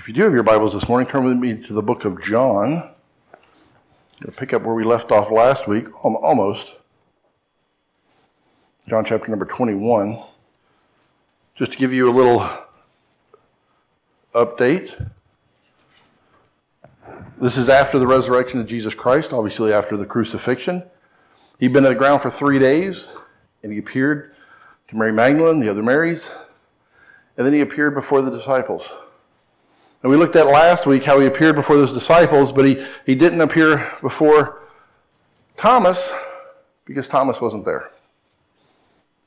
If you do have your Bibles this morning, turn with me to the book of John. I'm going to pick up where we left off last week, almost. John chapter number 21. Just to give you a little update. This is after the resurrection of Jesus Christ, obviously after the crucifixion. He'd been on the ground for three days, and he appeared to Mary Magdalene, the other Marys, and then he appeared before the disciples. And we looked at last week how he appeared before those disciples, but he, he didn't appear before Thomas because Thomas wasn't there.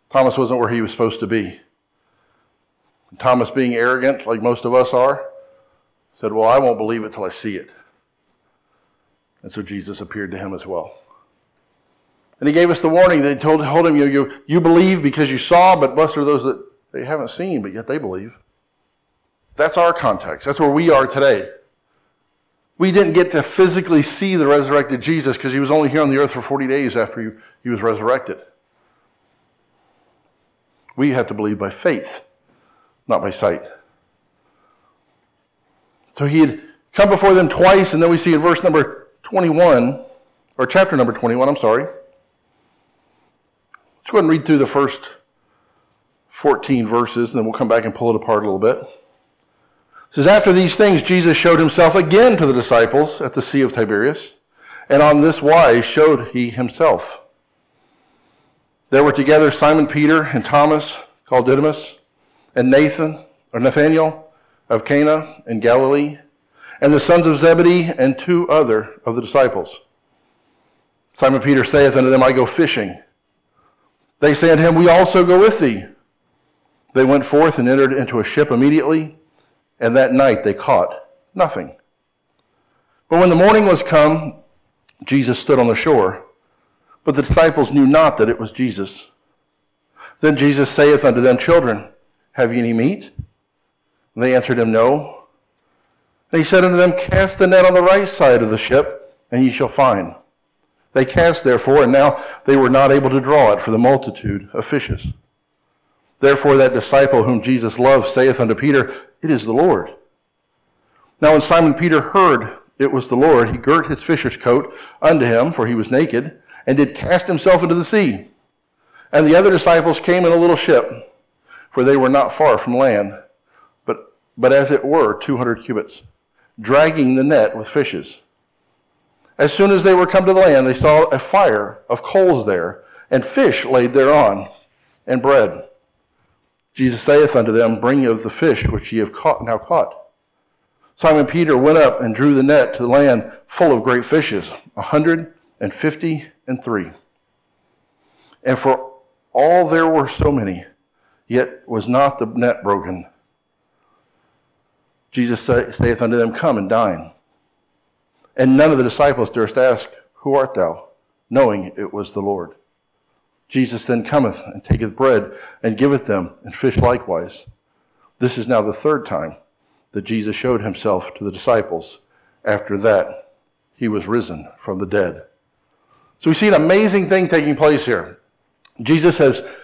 Thomas wasn't where he was supposed to be. Thomas, being arrogant, like most of us are, said, Well, I won't believe it till I see it. And so Jesus appeared to him as well. And he gave us the warning that he told, told him, you, you, you believe because you saw, but blessed are those that they haven't seen, but yet they believe. That's our context. That's where we are today. We didn't get to physically see the resurrected Jesus because he was only here on the earth for 40 days after he, was resurrected. We have to believe by faith, not by sight. So he had come before them twice, and then we see in verse number 21, or chapter number 21, I'm sorry. Let's go ahead and read through the first 14 verses, and then we'll come back and pull it apart a little bit. It says, After these things, Jesus showed himself again to the disciples at the Sea of Tiberias, and on this wise showed he himself. There were together Simon Peter and Thomas, called Didymus, and Nathan, or Nathanael, of Cana in Galilee, and the sons of Zebedee, and two other of the disciples. Simon Peter saith unto them, I go fishing. They say unto him, We also go with thee. They went forth and entered into a ship immediately and that night they caught nothing. But when the morning was come, Jesus stood on the shore, but the disciples knew not that it was Jesus. Then Jesus saith unto them, Children, have ye any meat? And they answered him, No. And he said unto them, Cast the net on the right side of the ship, and ye shall find. They cast therefore, and now they were not able to draw it for the multitude of fishes. Therefore that disciple whom Jesus loved saith unto Peter, it is the Lord. Now when Simon Peter heard it was the Lord, he girt his fisher's coat unto him, for he was naked, and did cast himself into the sea. And the other disciples came in a little ship, for they were not far from land, but, but as it were two hundred cubits, dragging the net with fishes. As soon as they were come to the land, they saw a fire of coals there, and fish laid thereon, and bread. Jesus saith unto them, Bring of the fish which ye have caught, now caught. Simon Peter went up and drew the net to the land full of great fishes, a hundred and fifty and three. And for all there were so many, yet was not the net broken. Jesus saith unto them, Come and dine. And none of the disciples durst ask, Who art thou? knowing it was the Lord. Jesus then cometh and taketh bread and giveth them, and fish likewise. This is now the third time that Jesus showed himself to the disciples. After that, he was risen from the dead. So we see an amazing thing taking place here. Jesus has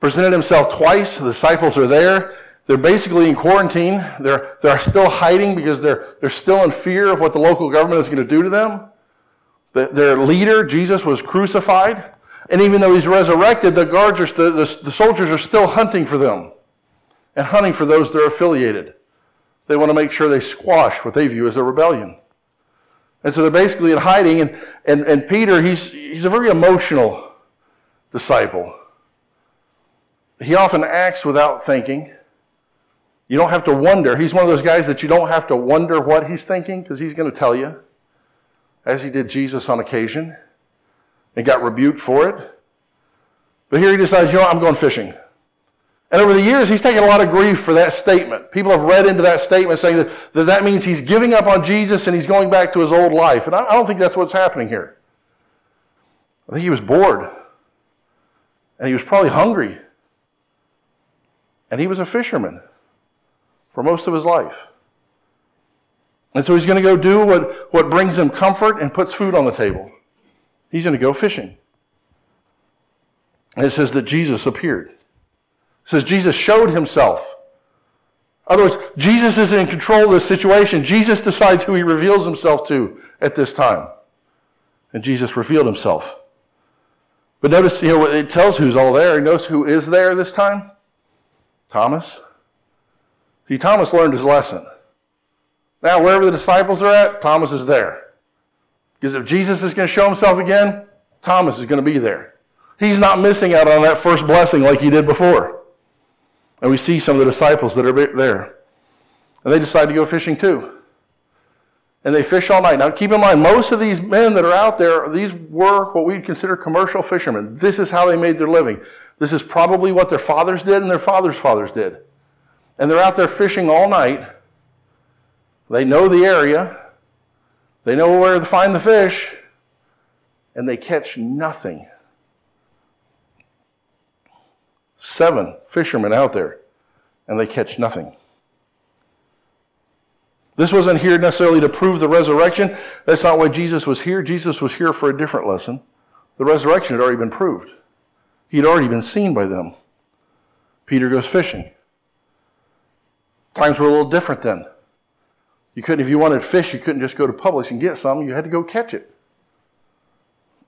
presented himself twice. The disciples are there. They're basically in quarantine. They're, they're still hiding because they're, they're still in fear of what the local government is going to do to them. The, their leader, Jesus, was crucified. And even though he's resurrected, the guards are st- the, the soldiers are still hunting for them and hunting for those that are affiliated. They want to make sure they squash what they view as a rebellion. And so they're basically in hiding. And, and, and Peter, he's, he's a very emotional disciple. He often acts without thinking. You don't have to wonder. He's one of those guys that you don't have to wonder what he's thinking because he's going to tell you, as he did Jesus on occasion and got rebuked for it. But here he decides, you know what, I'm going fishing. And over the years, he's taken a lot of grief for that statement. People have read into that statement saying that that, that means he's giving up on Jesus and he's going back to his old life. And I, I don't think that's what's happening here. I think he was bored. And he was probably hungry. And he was a fisherman for most of his life. And so he's going to go do what, what brings him comfort and puts food on the table. He's going to go fishing. And it says that Jesus appeared. It says Jesus showed himself. In other words, Jesus is in control of this situation. Jesus decides who he reveals himself to at this time. And Jesus revealed himself. But notice, you know, it tells who's all there. Notice who is there this time? Thomas. See, Thomas learned his lesson. Now, wherever the disciples are at, Thomas is there. Because if Jesus is going to show himself again, Thomas is going to be there. He's not missing out on that first blessing like he did before. And we see some of the disciples that are there. And they decide to go fishing too. And they fish all night. Now, keep in mind, most of these men that are out there, these were what we'd consider commercial fishermen. This is how they made their living. This is probably what their fathers did and their fathers' fathers did. And they're out there fishing all night. They know the area. They know where to find the fish. And they catch nothing. Seven fishermen out there, and they catch nothing. This wasn't here necessarily to prove the resurrection. That's not why Jesus was here. Jesus was here for a different lesson. The resurrection had already been proved, he had already been seen by them. Peter goes fishing. Times were a little different then. You couldn't, if you wanted fish, you couldn't just go to Publix and get some. You had to go catch it.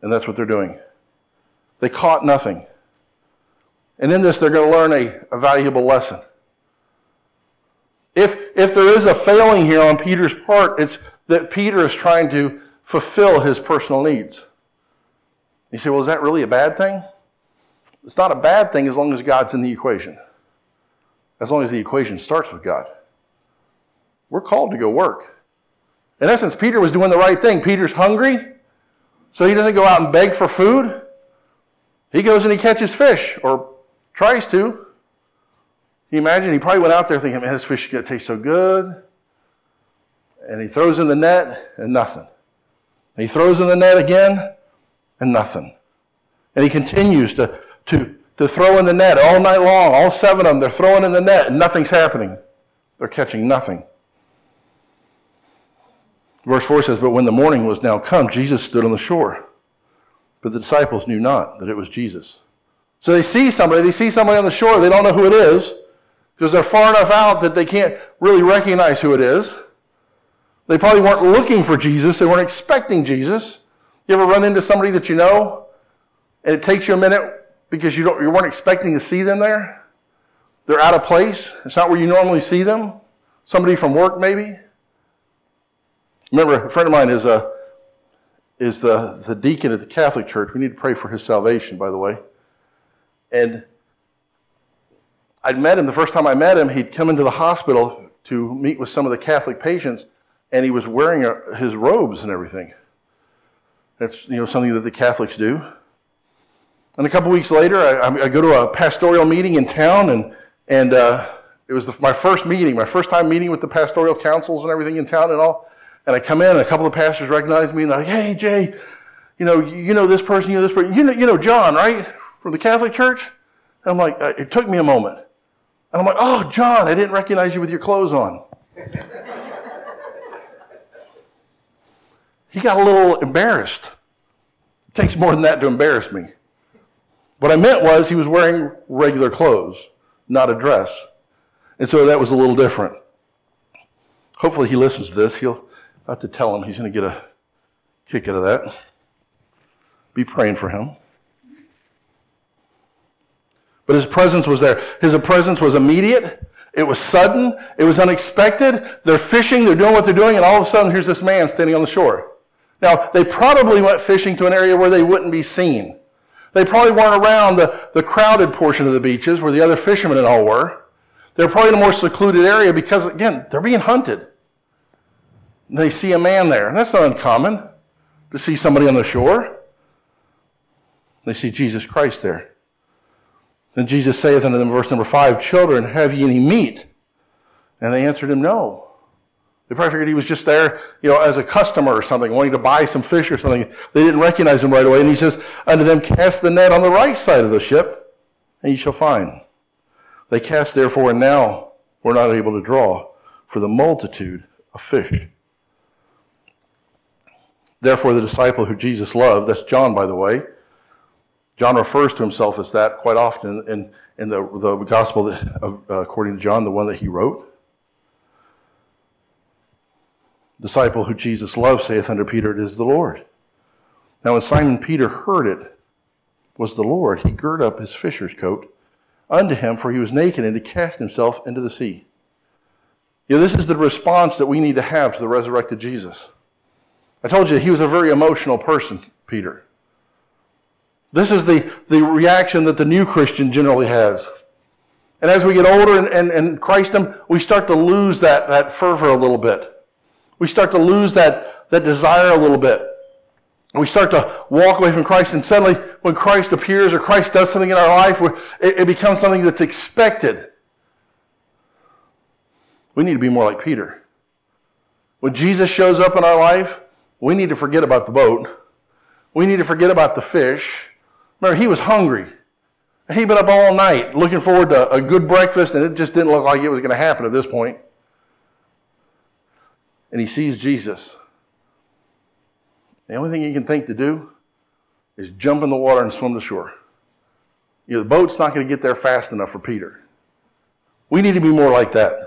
And that's what they're doing. They caught nothing. And in this, they're going to learn a, a valuable lesson. If, if there is a failing here on Peter's part, it's that Peter is trying to fulfill his personal needs. You say, well, is that really a bad thing? It's not a bad thing as long as God's in the equation, as long as the equation starts with God. We're called to go work. In essence, Peter was doing the right thing. Peter's hungry, so he doesn't go out and beg for food. He goes and he catches fish, or Tries to. You imagine? He probably went out there thinking, man, this fish is going to taste so good. And he throws in the net and nothing. And he throws in the net again and nothing. And he continues to, to, to throw in the net all night long. All seven of them, they're throwing in the net and nothing's happening. They're catching nothing. Verse 4 says, But when the morning was now come, Jesus stood on the shore. But the disciples knew not that it was Jesus. So they see somebody, they see somebody on the shore, they don't know who it is because they're far enough out that they can't really recognize who it is. They probably weren't looking for Jesus, they weren't expecting Jesus. You ever run into somebody that you know and it takes you a minute because you, don't, you weren't expecting to see them there? They're out of place. It's not where you normally see them. Somebody from work, maybe. Remember, a friend of mine is, a, is the, the deacon at the Catholic Church. We need to pray for his salvation, by the way. And I'd met him the first time I met him. He'd come into the hospital to meet with some of the Catholic patients, and he was wearing a, his robes and everything. That's you know something that the Catholics do. And a couple weeks later, I, I, go to a pastoral meeting in town, and and uh, it was the, my first meeting, my first time meeting with the pastoral councils and everything in town and all. And I come in, and a couple of pastors recognize me, and they're like, "Hey, Jay, you know, you know this person, you know this person, you know, you know John, right? from the Catholic Church? And I'm like, it took me a moment. And I'm like, oh, John, I didn't recognize you with your clothes on. he got a little embarrassed. It takes more than that to embarrass me. What I meant was he was wearing regular clothes, not a dress. And so that was a little different. Hopefully he listens to this. He'll have to tell him he's going to get a kick out of that. Be praying for him. But his presence was there. His presence was immediate. It was sudden. It was unexpected. They're fishing. They're doing what they're doing. And all of a sudden, here's this man standing on the shore. Now, they probably went fishing to an area where they wouldn't be seen. They probably weren't around the, the crowded portion of the beaches where the other fishermen and all were. They're probably in a more secluded area because, again, they're being hunted. They see a man there. That's not uncommon to see somebody on the shore. They see Jesus Christ there. Then Jesus saith unto them, verse number five, Children, have ye any meat? And they answered him, No. They probably figured he was just there, you know, as a customer or something, wanting to buy some fish or something. They didn't recognize him right away. And he says, Unto them, cast the net on the right side of the ship, and ye shall find. They cast therefore, and now were not able to draw for the multitude of fish. Therefore, the disciple who Jesus loved, that's John, by the way, John refers to himself as that quite often in, in the, the gospel, that, uh, according to John, the one that he wrote. Disciple who Jesus loved saith unto Peter, It is the Lord. Now, when Simon Peter heard it was the Lord, he girt up his fisher's coat unto him, for he was naked, and he cast himself into the sea. You know, this is the response that we need to have to the resurrected Jesus. I told you he was a very emotional person, Peter. This is the, the reaction that the new Christian generally has. And as we get older and, and, and Christendom, we start to lose that, that fervor a little bit. We start to lose that, that desire a little bit. We start to walk away from Christ, and suddenly, when Christ appears or Christ does something in our life, it, it becomes something that's expected. We need to be more like Peter. When Jesus shows up in our life, we need to forget about the boat. We need to forget about the fish. Remember, he was hungry. He'd been up all night looking forward to a good breakfast, and it just didn't look like it was going to happen at this point. And he sees Jesus. The only thing he can think to do is jump in the water and swim to shore. You know, the boat's not going to get there fast enough for Peter. We need to be more like that.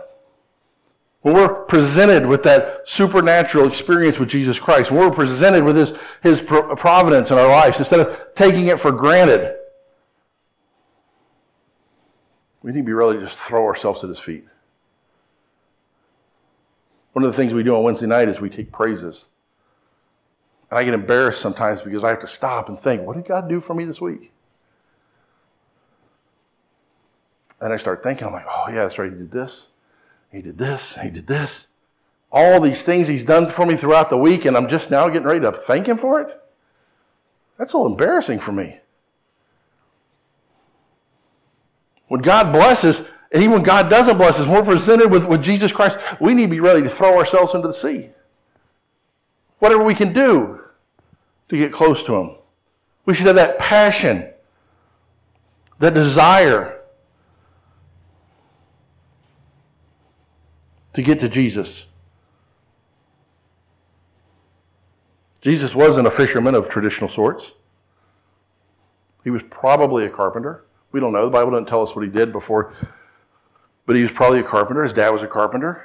When we're presented with that supernatural experience with Jesus Christ, when we're presented with his, his providence in our lives, instead of taking it for granted, we need to be really just throw ourselves at his feet. One of the things we do on Wednesday night is we take praises. And I get embarrassed sometimes because I have to stop and think, what did God do for me this week? And I start thinking, I'm like, oh, yeah, that's right. He did this. He did this. He did this. All these things he's done for me throughout the week, and I'm just now getting ready to thank him for it? That's a little embarrassing for me. When God blesses, and even when God doesn't bless us, we're presented with, with Jesus Christ, we need to be ready to throw ourselves into the sea. Whatever we can do to get close to Him. We should have that passion, that desire to get to Jesus. Jesus wasn't a fisherman of traditional sorts. He was probably a carpenter. We don't know. The Bible doesn't tell us what he did before, but he was probably a carpenter. His dad was a carpenter.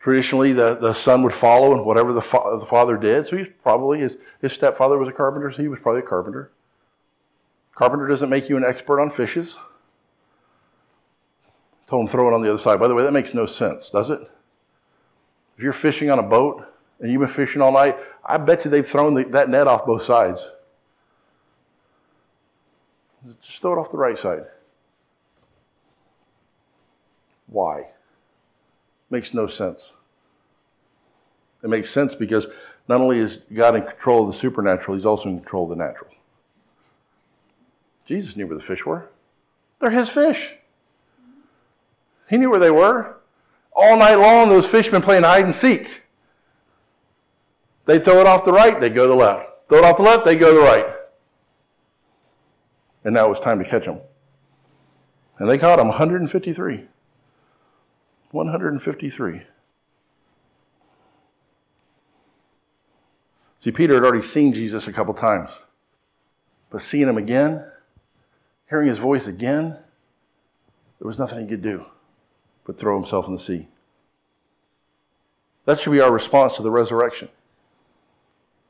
Traditionally, the, the son would follow in whatever the, fa- the father did. So he's probably, his, his stepfather was a carpenter, so he was probably a carpenter. Carpenter doesn't make you an expert on fishes. Told him throw it on the other side. By the way, that makes no sense, does it? If you're fishing on a boat and you've been fishing all night, I bet you they've thrown the, that net off both sides. Just throw it off the right side. Why? Makes no sense. It makes sense because not only is God in control of the supernatural, He's also in control of the natural. Jesus knew where the fish were. They're His fish. He knew where they were. All night long, those fishermen playing hide and seek. They throw it off the right, they go to the left. Throw it off the left, they go to the right. And now it was time to catch them. And they caught them 153. 153. See, Peter had already seen Jesus a couple times. But seeing him again, hearing his voice again, there was nothing he could do but throw himself in the sea. That should be our response to the resurrection.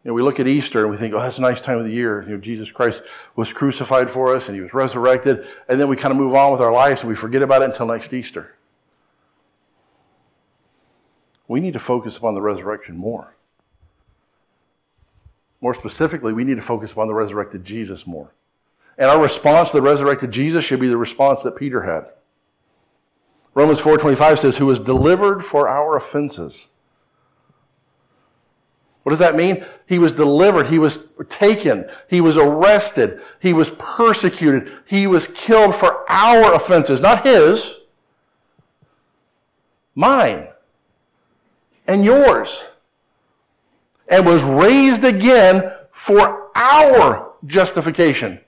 You know, we look at Easter and we think, oh, that's a nice time of the year. You know, Jesus Christ was crucified for us and he was resurrected. And then we kind of move on with our lives and we forget about it until next Easter. We need to focus upon the resurrection more. More specifically, we need to focus upon the resurrected Jesus more. And our response to the resurrected Jesus should be the response that Peter had. Romans 4:25 says, "Who was delivered for our offenses." What does that mean? He was delivered. He was taken. He was arrested. He was persecuted. He was killed for our offenses, not his, mine and yours. And was raised again for our justification.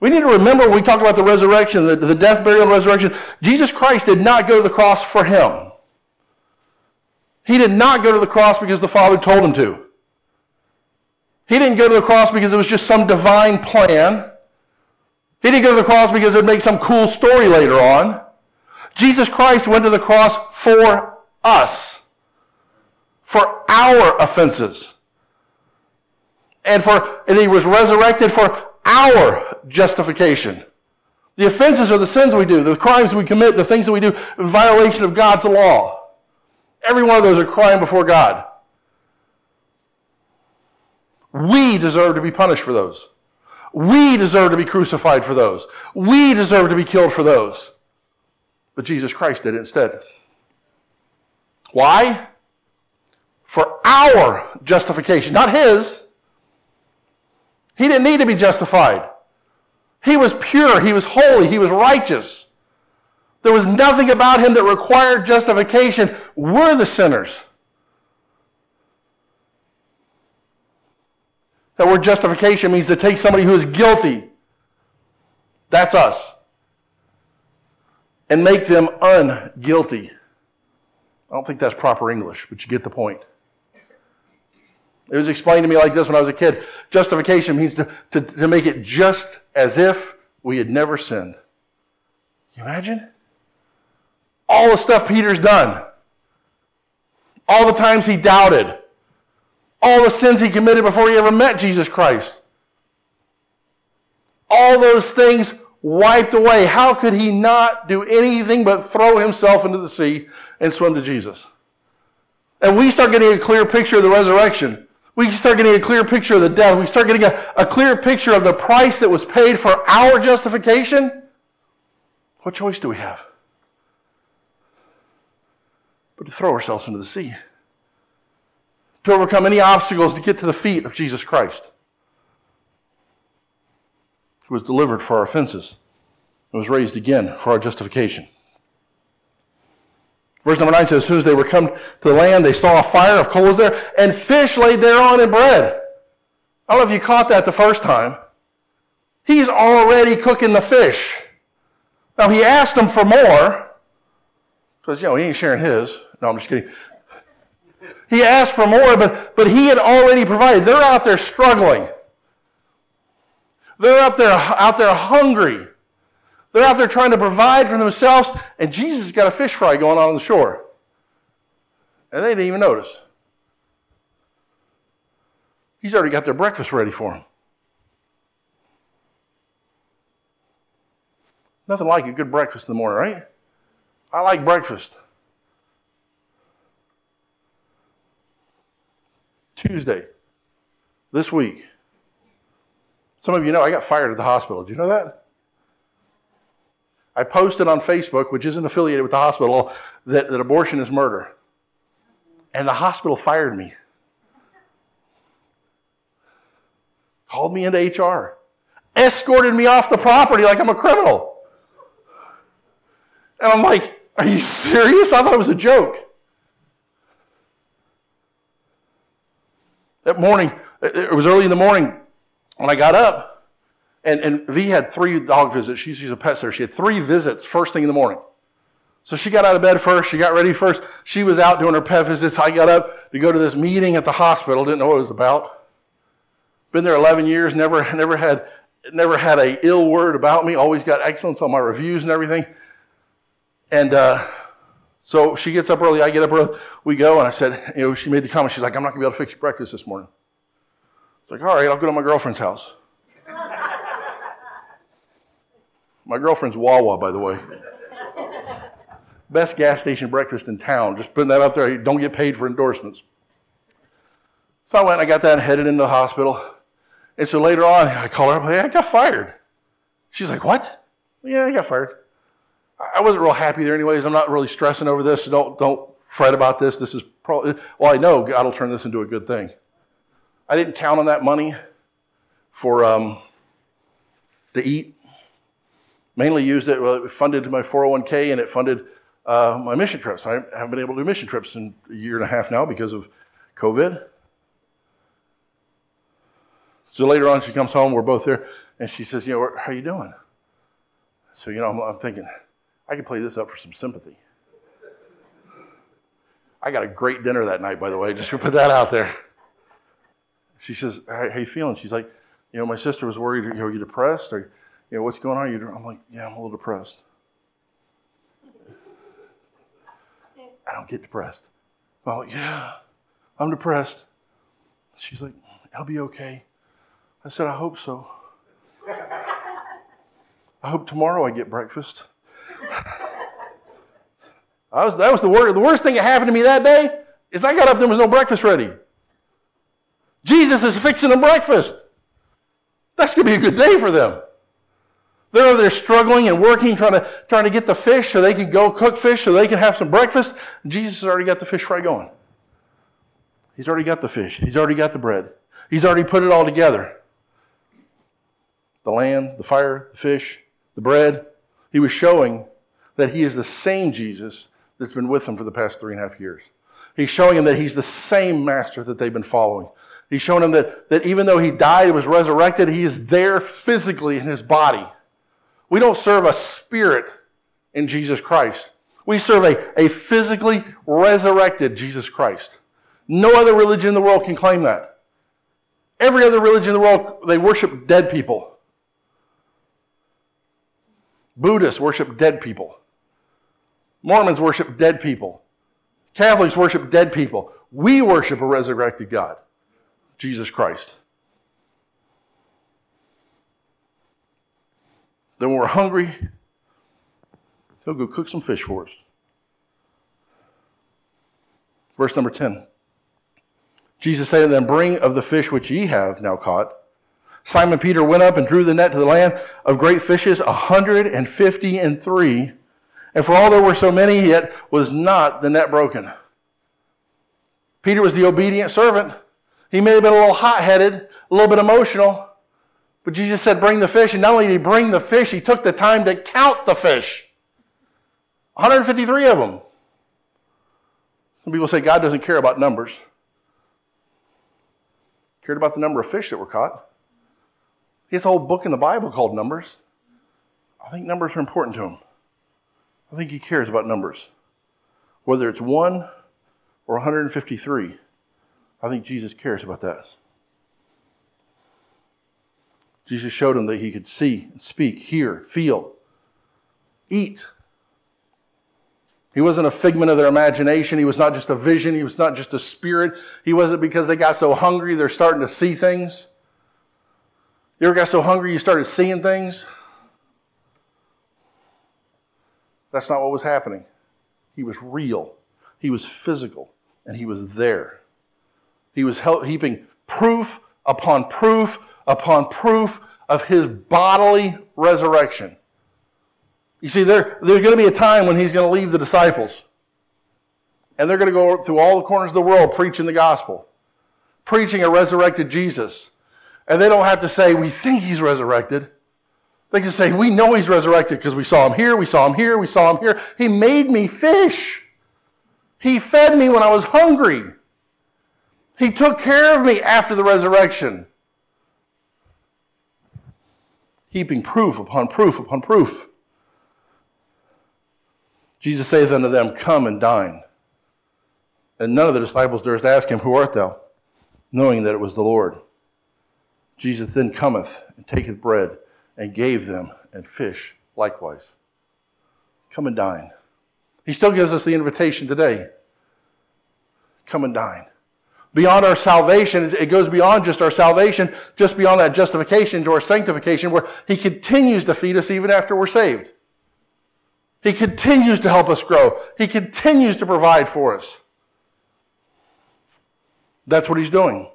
We need to remember when we talk about the resurrection, the, the death, burial, and resurrection, Jesus Christ did not go to the cross for him. He did not go to the cross because the Father told him to. He didn't go to the cross because it was just some divine plan. He didn't go to the cross because it would make some cool story later on. Jesus Christ went to the cross for us, for our offenses. And for and he was resurrected for our justification. The offenses are the sins we do, the crimes we commit, the things that we do in violation of God's law. Every one of those are crime before God. We deserve to be punished for those. We deserve to be crucified for those. We deserve to be killed for those. But Jesus Christ did it instead. Why? For our justification, not his. He didn't need to be justified. He was pure, he was holy, he was righteous. There was nothing about him that required justification. We're the sinners. That word justification means to take somebody who is guilty. That's us. And make them unguilty. I don't think that's proper English, but you get the point. It was explained to me like this when I was a kid. Justification means to, to, to make it just as if we had never sinned. Can you imagine? All the stuff Peter's done. All the times he doubted all the sins he committed before he ever met Jesus Christ. All those things wiped away. How could he not do anything but throw himself into the sea and swim to Jesus? And we start getting a clear picture of the resurrection. We start getting a clear picture of the death. We start getting a, a clear picture of the price that was paid for our justification. What choice do we have? But to throw ourselves into the sea to overcome any obstacles to get to the feet of Jesus Christ, who was delivered for our offenses and was raised again for our justification. Verse number 9 says, As soon as they were come to the land, they saw a fire of coals there, and fish laid thereon and bread. I don't know if you caught that the first time. He's already cooking the fish. Now, he asked them for more, because, you know, he ain't sharing his. No, I'm just kidding. He asked for more, but, but he had already provided. They're out there struggling. They're out there, out there hungry. They're out there trying to provide for themselves, and Jesus has got a fish fry going on on the shore. And they didn't even notice. He's already got their breakfast ready for them. Nothing like a good breakfast in the morning, right? I like breakfast. Tuesday, this week. Some of you know I got fired at the hospital. Do you know that? I posted on Facebook, which isn't affiliated with the hospital, that, that abortion is murder. And the hospital fired me. Called me into HR. Escorted me off the property like I'm a criminal. And I'm like, are you serious? I thought it was a joke. That morning, it was early in the morning when I got up, and, and V had three dog visits. She's, she's a pet sitter. She had three visits first thing in the morning. So she got out of bed first. She got ready first. She was out doing her pet visits. I got up to go to this meeting at the hospital. Didn't know what it was about. Been there 11 years. Never, never had, never had a ill word about me. Always got excellence on my reviews and everything. And uh, so she gets up early, I get up early, we go, and I said, you know, she made the comment, she's like, I'm not gonna be able to fix your breakfast this morning. It's like, all right, I'll go to my girlfriend's house. My girlfriend's Wawa, by the way. Best gas station breakfast in town. Just putting that out there. Don't get paid for endorsements. So I went, I got that and headed into the hospital. And so later on, I call her up, hey, I got fired. She's like, what? Yeah, I got fired. I wasn't real happy there anyways. I'm not really stressing over this. So don't, don't fret about this. This is probably, well, I know God will turn this into a good thing. I didn't count on that money for, um, to eat. Mainly used it, well, it funded my 401k and it funded uh, my mission trips. I haven't been able to do mission trips in a year and a half now because of COVID. So later on, she comes home. We're both there, and she says, "You know, how are you doing?" So you know, I'm, I'm thinking, I can play this up for some sympathy. I got a great dinner that night, by the way, just to put that out there. She says, How, how you feeling? She's like, You know, my sister was worried. You know, are you depressed? Or, you know, what's going on? I'm like, Yeah, I'm a little depressed. I don't get depressed. Well, yeah. I'm depressed. She's like, It'll be okay. I said, I hope so. I hope tomorrow I get breakfast. I was, that was the, wor- the worst thing that happened to me that day is I got up there was no breakfast ready. Jesus is fixing them breakfast. That's going to be a good day for them. They're over there struggling and working, trying to, trying to get the fish so they can go cook fish so they can have some breakfast. Jesus has already got the fish fry going. He's already got the fish. He's already got the bread. He's already put it all together. The land, the fire, the fish, the bread. He was showing that he is the same Jesus that's been with them for the past three and a half years. He's showing them that he's the same master that they've been following. He's showing them that, that even though he died and was resurrected, he is there physically in his body. We don't serve a spirit in Jesus Christ. We serve a, a physically resurrected Jesus Christ. No other religion in the world can claim that. Every other religion in the world, they worship dead people. Buddhists worship dead people. Mormons worship dead people. Catholics worship dead people. We worship a resurrected God, Jesus Christ. Then when we're hungry, he'll go cook some fish for us. Verse number 10. Jesus said to them, Bring of the fish which ye have now caught. Simon Peter went up and drew the net to the land of great fishes, a hundred and fifty and three. And for all there were so many, yet was not the net broken. Peter was the obedient servant. He may have been a little hot headed, a little bit emotional, but Jesus said, Bring the fish. And not only did he bring the fish, he took the time to count the fish 153 of them. Some people say God doesn't care about numbers. He cared about the number of fish that were caught. He has a whole book in the Bible called Numbers. I think numbers are important to him. I think he cares about numbers. Whether it's one or 153, I think Jesus cares about that. Jesus showed him that he could see, speak, hear, feel, eat. He wasn't a figment of their imagination. He was not just a vision. He was not just a spirit. He wasn't because they got so hungry they're starting to see things. You ever got so hungry you started seeing things? That's not what was happening. He was real, he was physical, and he was there. He was heaping proof upon proof upon proof of his bodily resurrection. You see, there, there's going to be a time when he's going to leave the disciples. And they're going to go through all the corners of the world preaching the gospel, preaching a resurrected Jesus. And they don't have to say, we think he's resurrected. They can say, we know he's resurrected because we saw him here, we saw him here, we saw him here. He made me fish. He fed me when I was hungry. He took care of me after the resurrection. Heaping proof upon proof upon proof. Jesus saith unto them, Come and dine. And none of the disciples durst ask him, Who art thou? knowing that it was the Lord. Jesus then cometh and taketh bread and gave them and fish likewise. Come and dine. He still gives us the invitation today. Come and dine. Beyond our salvation, it goes beyond just our salvation, just beyond that justification to our sanctification, where He continues to feed us even after we're saved. He continues to help us grow. He continues to provide for us. That's what He's doing.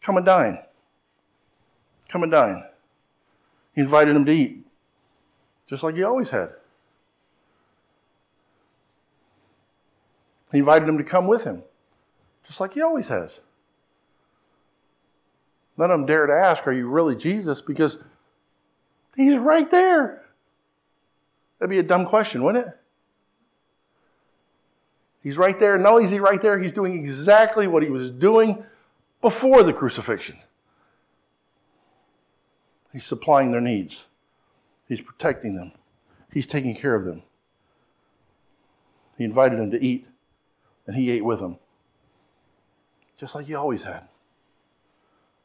Come and dine. Come and dine. He invited him to eat, just like he always had. He invited him to come with him, just like he always has. None of them dare to ask, Are you really Jesus? Because he's right there. That'd be a dumb question, wouldn't it? He's right there. No, is he right there? He's doing exactly what he was doing before the crucifixion. He's supplying their needs. He's protecting them. He's taking care of them. He invited them to eat, and he ate with them. Just like he always had.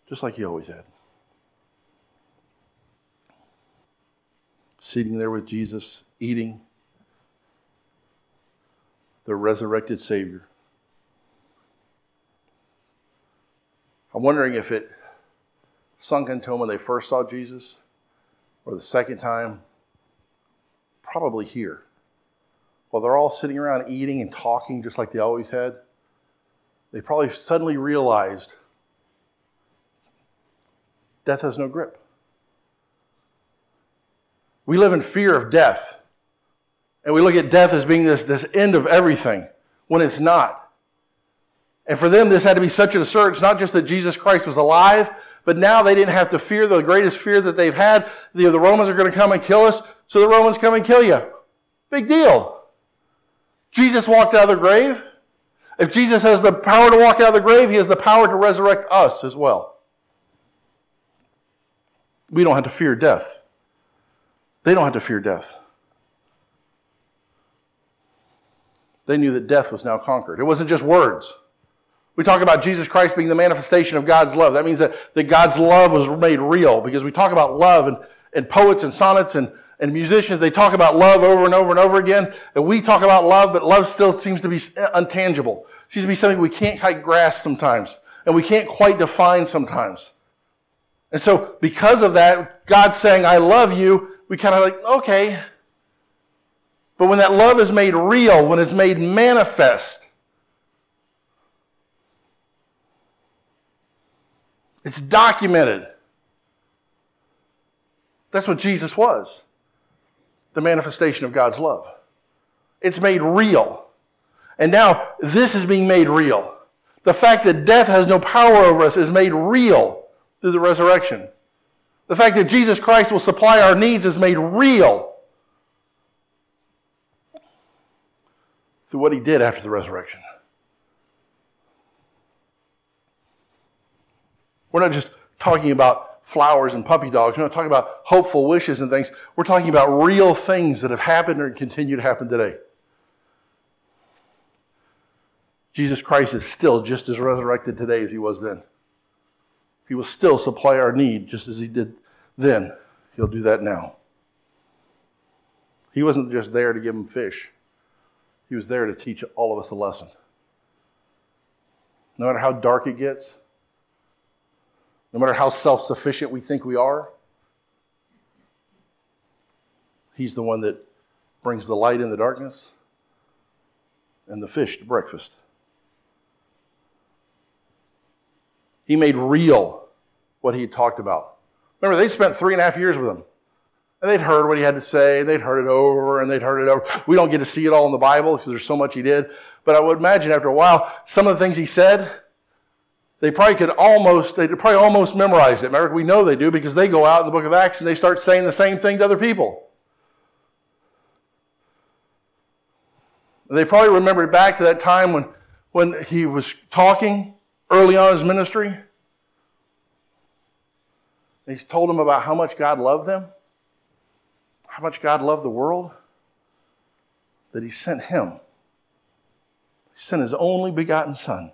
Just like he always had. Sitting there with Jesus, eating the resurrected Savior. I'm wondering if it sunk into them when they first saw Jesus or the second time. Probably here. While they're all sitting around eating and talking just like they always had, they probably suddenly realized death has no grip. We live in fear of death. And we look at death as being this, this end of everything when it's not. And for them, this had to be such an assurance, not just that Jesus Christ was alive, but now they didn't have to fear the greatest fear that they've had. The, the Romans are going to come and kill us, so the Romans come and kill you. Big deal. Jesus walked out of the grave. If Jesus has the power to walk out of the grave, he has the power to resurrect us as well. We don't have to fear death. They don't have to fear death. They knew that death was now conquered. It wasn't just words. We talk about Jesus Christ being the manifestation of God's love. That means that, that God's love was made real because we talk about love and, and poets and sonnets and, and musicians, they talk about love over and over and over again. And we talk about love, but love still seems to be uh, untangible. It seems to be something we can't quite grasp sometimes and we can't quite define sometimes. And so, because of that, God saying, I love you, we kind of like, okay. But when that love is made real, when it's made manifest, it's documented. That's what Jesus was the manifestation of God's love. It's made real. And now this is being made real. The fact that death has no power over us is made real through the resurrection. The fact that Jesus Christ will supply our needs is made real through what he did after the resurrection. We're not just talking about flowers and puppy dogs. We're not talking about hopeful wishes and things. We're talking about real things that have happened and continue to happen today. Jesus Christ is still just as resurrected today as he was then. He will still supply our need just as He did then. He'll do that now. He wasn't just there to give them fish, He was there to teach all of us a lesson. No matter how dark it gets, no matter how self sufficient we think we are, He's the one that brings the light in the darkness and the fish to breakfast. He made real what he talked about. Remember, they'd spent three and a half years with him. And they'd heard what he had to say, and they'd heard it over, and they'd heard it over. We don't get to see it all in the Bible because there's so much he did. But I would imagine after a while, some of the things he said, they probably could almost, they probably almost memorize it. We know they do because they go out in the book of Acts and they start saying the same thing to other people. They probably remembered back to that time when, when he was talking early on in his ministry he's told them about how much God loved them, how much God loved the world, that he sent him. He sent his only begotten Son.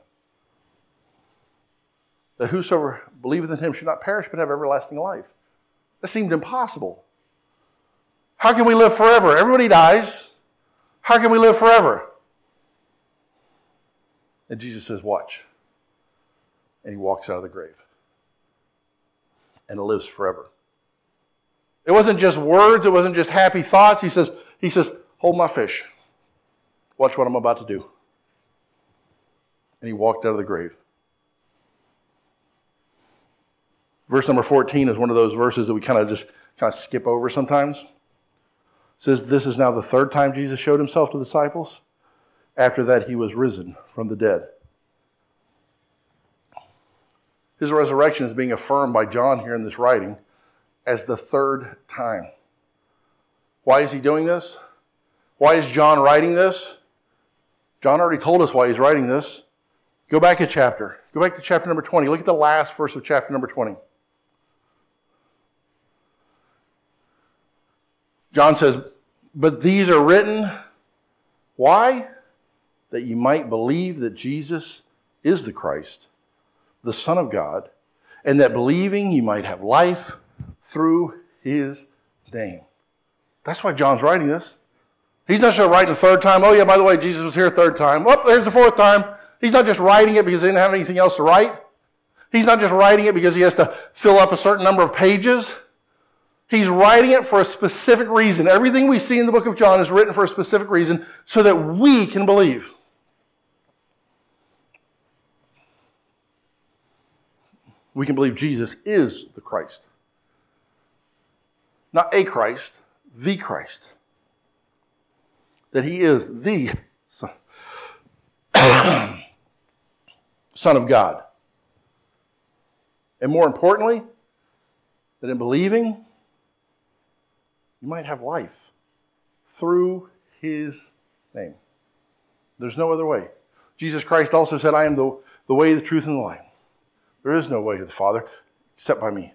That whosoever believeth in him should not perish but have everlasting life. That seemed impossible. How can we live forever? Everybody dies. How can we live forever? And Jesus says, Watch. And he walks out of the grave and lives forever. It wasn't just words, it wasn't just happy thoughts. He says, he says, hold my fish. Watch what I'm about to do. And he walked out of the grave. Verse number 14 is one of those verses that we kind of just kind of skip over sometimes. It says, This is now the third time Jesus showed himself to the disciples. After that, he was risen from the dead. His resurrection is being affirmed by John here in this writing as the third time. Why is he doing this? Why is John writing this? John already told us why he's writing this. Go back a chapter. Go back to chapter number 20. Look at the last verse of chapter number 20. John says, But these are written, why? That you might believe that Jesus is the Christ the Son of God, and that believing you might have life through his name. That's why John's writing this. He's not just writing the third time. Oh, yeah, by the way, Jesus was here a third time. Oh, there's the fourth time. He's not just writing it because he didn't have anything else to write. He's not just writing it because he has to fill up a certain number of pages. He's writing it for a specific reason. Everything we see in the book of John is written for a specific reason so that we can believe. We can believe Jesus is the Christ. Not a Christ, the Christ. That he is the Son, of God. And more importantly, that in believing, you might have life through his name. There's no other way. Jesus Christ also said, I am the, the way, the truth, and the life. There is no way to the Father except by me.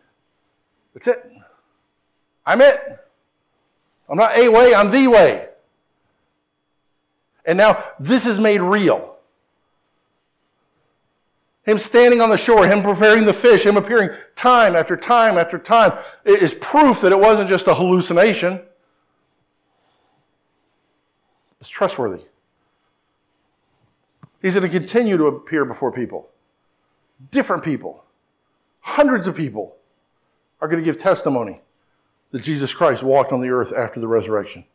That's it. I'm it. I'm not a way, I'm the way. And now this is made real. Him standing on the shore, him preparing the fish, him appearing time after time after time is proof that it wasn't just a hallucination. It's trustworthy. He's going to continue to appear before people. Different people. Hundreds of people are going to give testimony that Jesus Christ walked on the earth after the resurrection.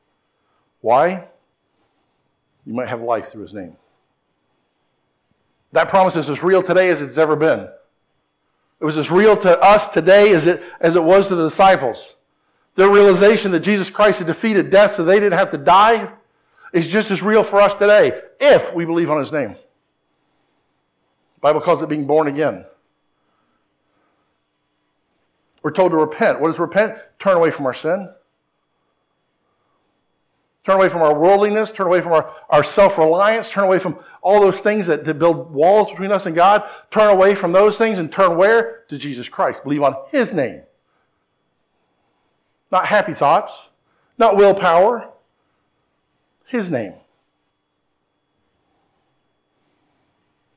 Why? You might have life through his name. That promise is as real today as it's ever been. It was as real to us today as it, as it was to the disciples. Their realization that Jesus Christ had defeated death so they didn't have to die is just as real for us today if we believe on his name. The Bible calls it being born again. We're told to repent. What is repent? Turn away from our sin. Turn away from our worldliness, turn away from our, our self reliance, turn away from all those things that, that build walls between us and God. Turn away from those things and turn where? To Jesus Christ. Believe on His name. Not happy thoughts, not willpower, His name.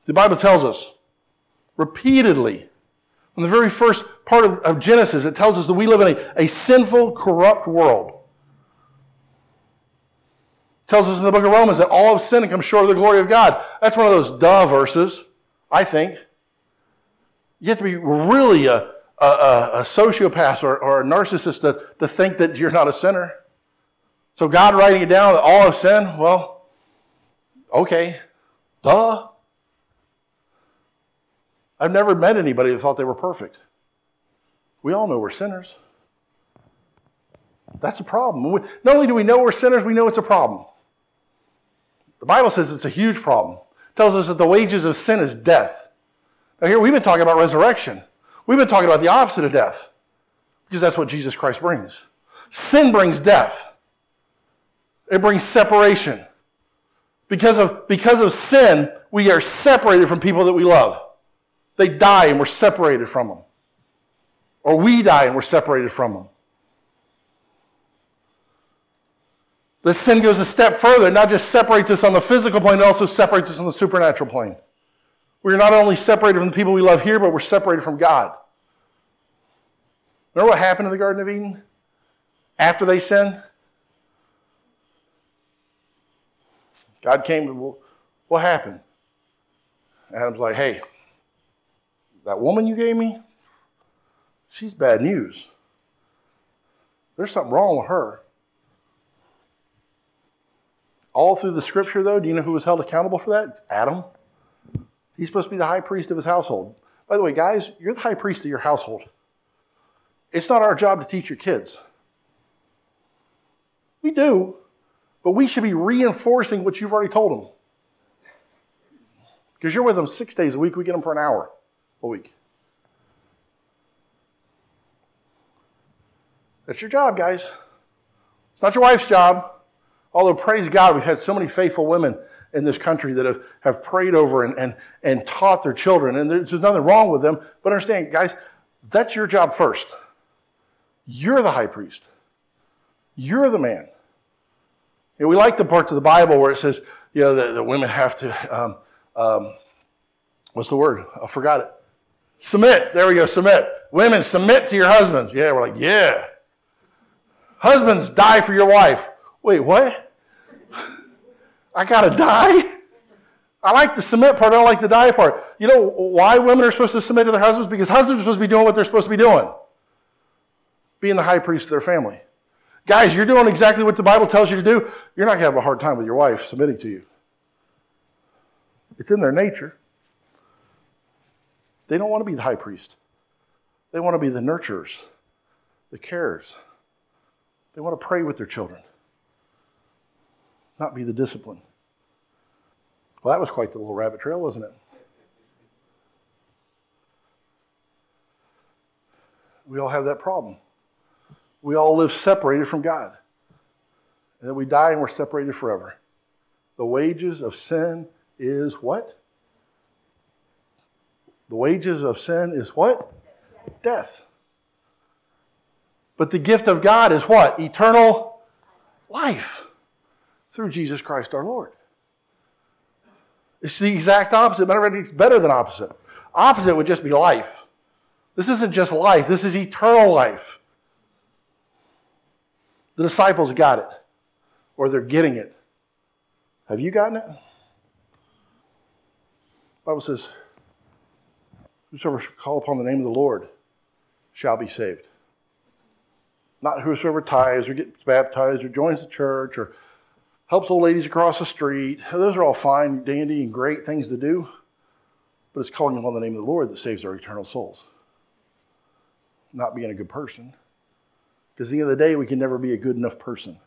The Bible tells us repeatedly, in the very first part of, of Genesis, it tells us that we live in a, a sinful, corrupt world tells us in the book of Romans that all of sinned and come short of the glory of God. That's one of those duh verses, I think. You have to be really a, a, a sociopath or, or, a narcissist to, to think that you're not a sinner. So God writing it down that all of sin, well, okay, duh. I've never met anybody that thought they were perfect. We all know we're sinners. That's a problem. Not only do we know we're sinners, we know it's a problem. The Bible says it's a huge problem. It tells us that the wages of sin is death. Now, here we've been talking about resurrection. We've been talking about the opposite of death because that's what Jesus Christ brings. Sin brings death, it brings separation. Because of, because of sin, we are separated from people that we love. They die and we're separated from them. Or we die and we're separated from them. The sin goes a step further. It not just separates us on the physical plane, it also separates us on the supernatural plane. We're not only separated from the people we love here, but we're separated from God. Remember what happened in the Garden of Eden after they sinned? God came, well, what happened? Adam's like, hey, that woman you gave me, she's bad news. There's something wrong with her. All through the scripture, though, do you know who was held accountable for that? Adam. He's supposed to be the high priest of his household. By the way, guys, you're the high priest of your household. It's not our job to teach your kids. We do, but we should be reinforcing what you've already told them. Because you're with them six days a week, we get them for an hour a week. That's your job, guys. It's not your wife's job. Although, praise God, we've had so many faithful women in this country that have, have prayed over and, and, and taught their children, and there's nothing wrong with them. But understand, guys, that's your job first. You're the high priest, you're the man. And we like the parts of the Bible where it says, you know, the, the women have to, um, um, what's the word? I forgot it. Submit. There we go, submit. Women, submit to your husbands. Yeah, we're like, yeah. Husbands, die for your wife. Wait, what? I gotta die? I like the submit part, I don't like the die part. You know why women are supposed to submit to their husbands? Because husbands are supposed to be doing what they're supposed to be doing being the high priest of their family. Guys, you're doing exactly what the Bible tells you to do. You're not going to have a hard time with your wife submitting to you. It's in their nature. They don't want to be the high priest. They want to be the nurturers, the carers. They want to pray with their children, not be the discipline. Well, that was quite the little rabbit trail, wasn't it? We all have that problem. We all live separated from God. And then we die and we're separated forever. The wages of sin is what? The wages of sin is what? Death. But the gift of God is what? Eternal life through Jesus Christ our Lord. It's the exact opposite. Matter of fact, it's better than opposite. Opposite would just be life. This isn't just life, this is eternal life. The disciples got it, or they're getting it. Have you gotten it? The Bible says, Whosoever shall call upon the name of the Lord shall be saved. Not whosoever tithes or gets baptized or joins the church or helps old ladies across the street. Those are all fine, dandy, and great things to do. But it's calling upon the name of the Lord that saves our eternal souls. Not being a good person. Because at the end of the day, we can never be a good enough person.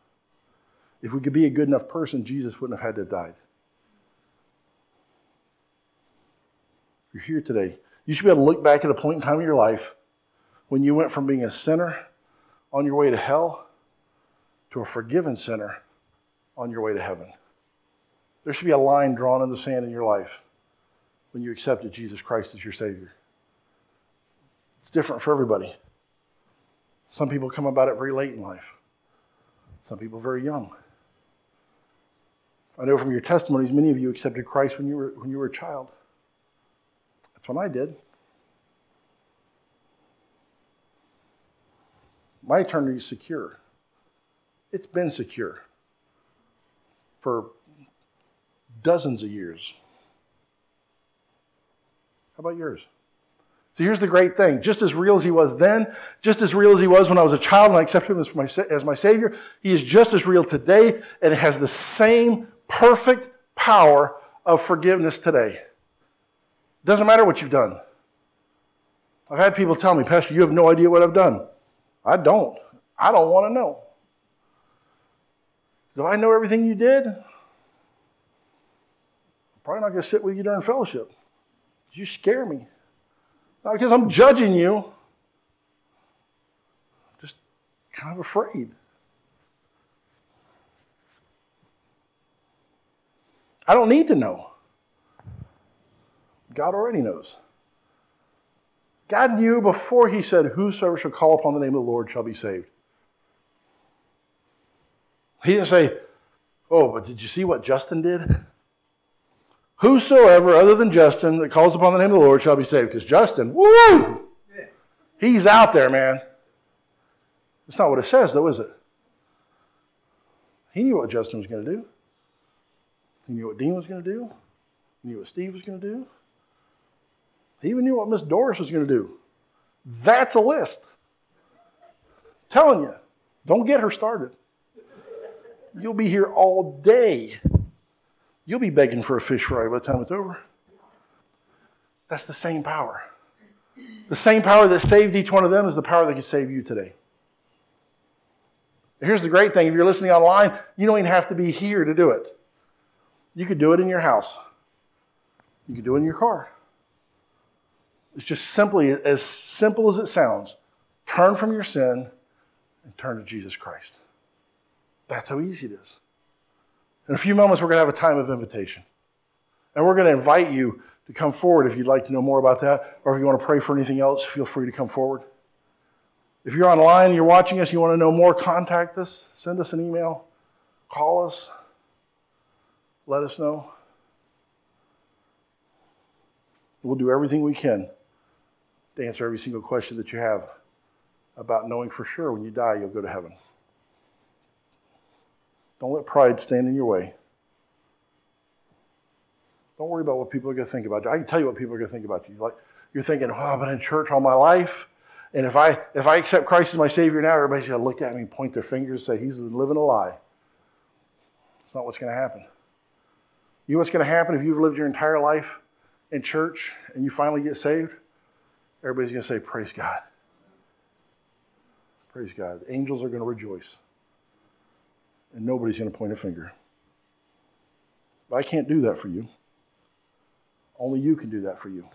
If we could be a good enough person, Jesus wouldn't have had to have died. You're here today. You should be able to look back at a point in time in your life when you went from being a sinner on your way to hell to a forgiven sinner on your way to heaven. There should be a line drawn in the sand in your life when you accepted Jesus Christ as your Savior. It's different for everybody. Some people come about it very late in life, some people very young. I know from your testimonies, many of you accepted Christ when you were, when you were a child. That's when I did. My eternity is secure. It's been secure for dozens of years. How about yours? So here's the great thing. Just as real as he was then, just as real as he was when I was a child and I accepted him as my, as my Savior, he is just as real today and has the same perfect power of forgiveness today. Doesn't matter what you've done. I've had people tell me, Pastor, you have no idea what I've done. I don't. I don't want to know. Do I know everything you did? I'm probably not going to sit with you during fellowship. You scare me. Not because I'm judging you, I'm just kind of afraid. I don't need to know. God already knows. God knew before he said, Whosoever shall call upon the name of the Lord shall be saved. He didn't say, Oh, but did you see what Justin did? Whosoever other than Justin that calls upon the name of the Lord shall be saved. Because Justin, woo! He's out there, man. That's not what it says, though, is it? He knew what Justin was going to do. He knew what Dean was going to do. He knew what Steve was going to do. He even knew what Miss Doris was going to do. That's a list. I'm telling you, don't get her started. You'll be here all day. You'll be begging for a fish fry by the time it's over. That's the same power. The same power that saved each one of them is the power that can save you today. Here's the great thing if you're listening online, you don't even have to be here to do it. You could do it in your house, you could do it in your car. It's just simply as simple as it sounds turn from your sin and turn to Jesus Christ. That's how easy it is. In a few moments, we're going to have a time of invitation. And we're going to invite you to come forward if you'd like to know more about that, or if you want to pray for anything else, feel free to come forward. If you're online you're watching us, you want to know more, contact us, send us an email, call us, let us know. We'll do everything we can to answer every single question that you have about knowing for sure when you die you'll go to heaven. Don't let pride stand in your way. Don't worry about what people are going to think about you. I can tell you what people are going to think about you. Like you're thinking, oh, I've been in church all my life. And if I if I accept Christ as my Savior now, everybody's going to look at me point their fingers say, He's living a lie. It's not what's going to happen. You know what's going to happen if you've lived your entire life in church and you finally get saved? Everybody's going to say, Praise God. Praise God. The angels are going to rejoice. And nobody's going to point a finger. But I can't do that for you. Only you can do that for you.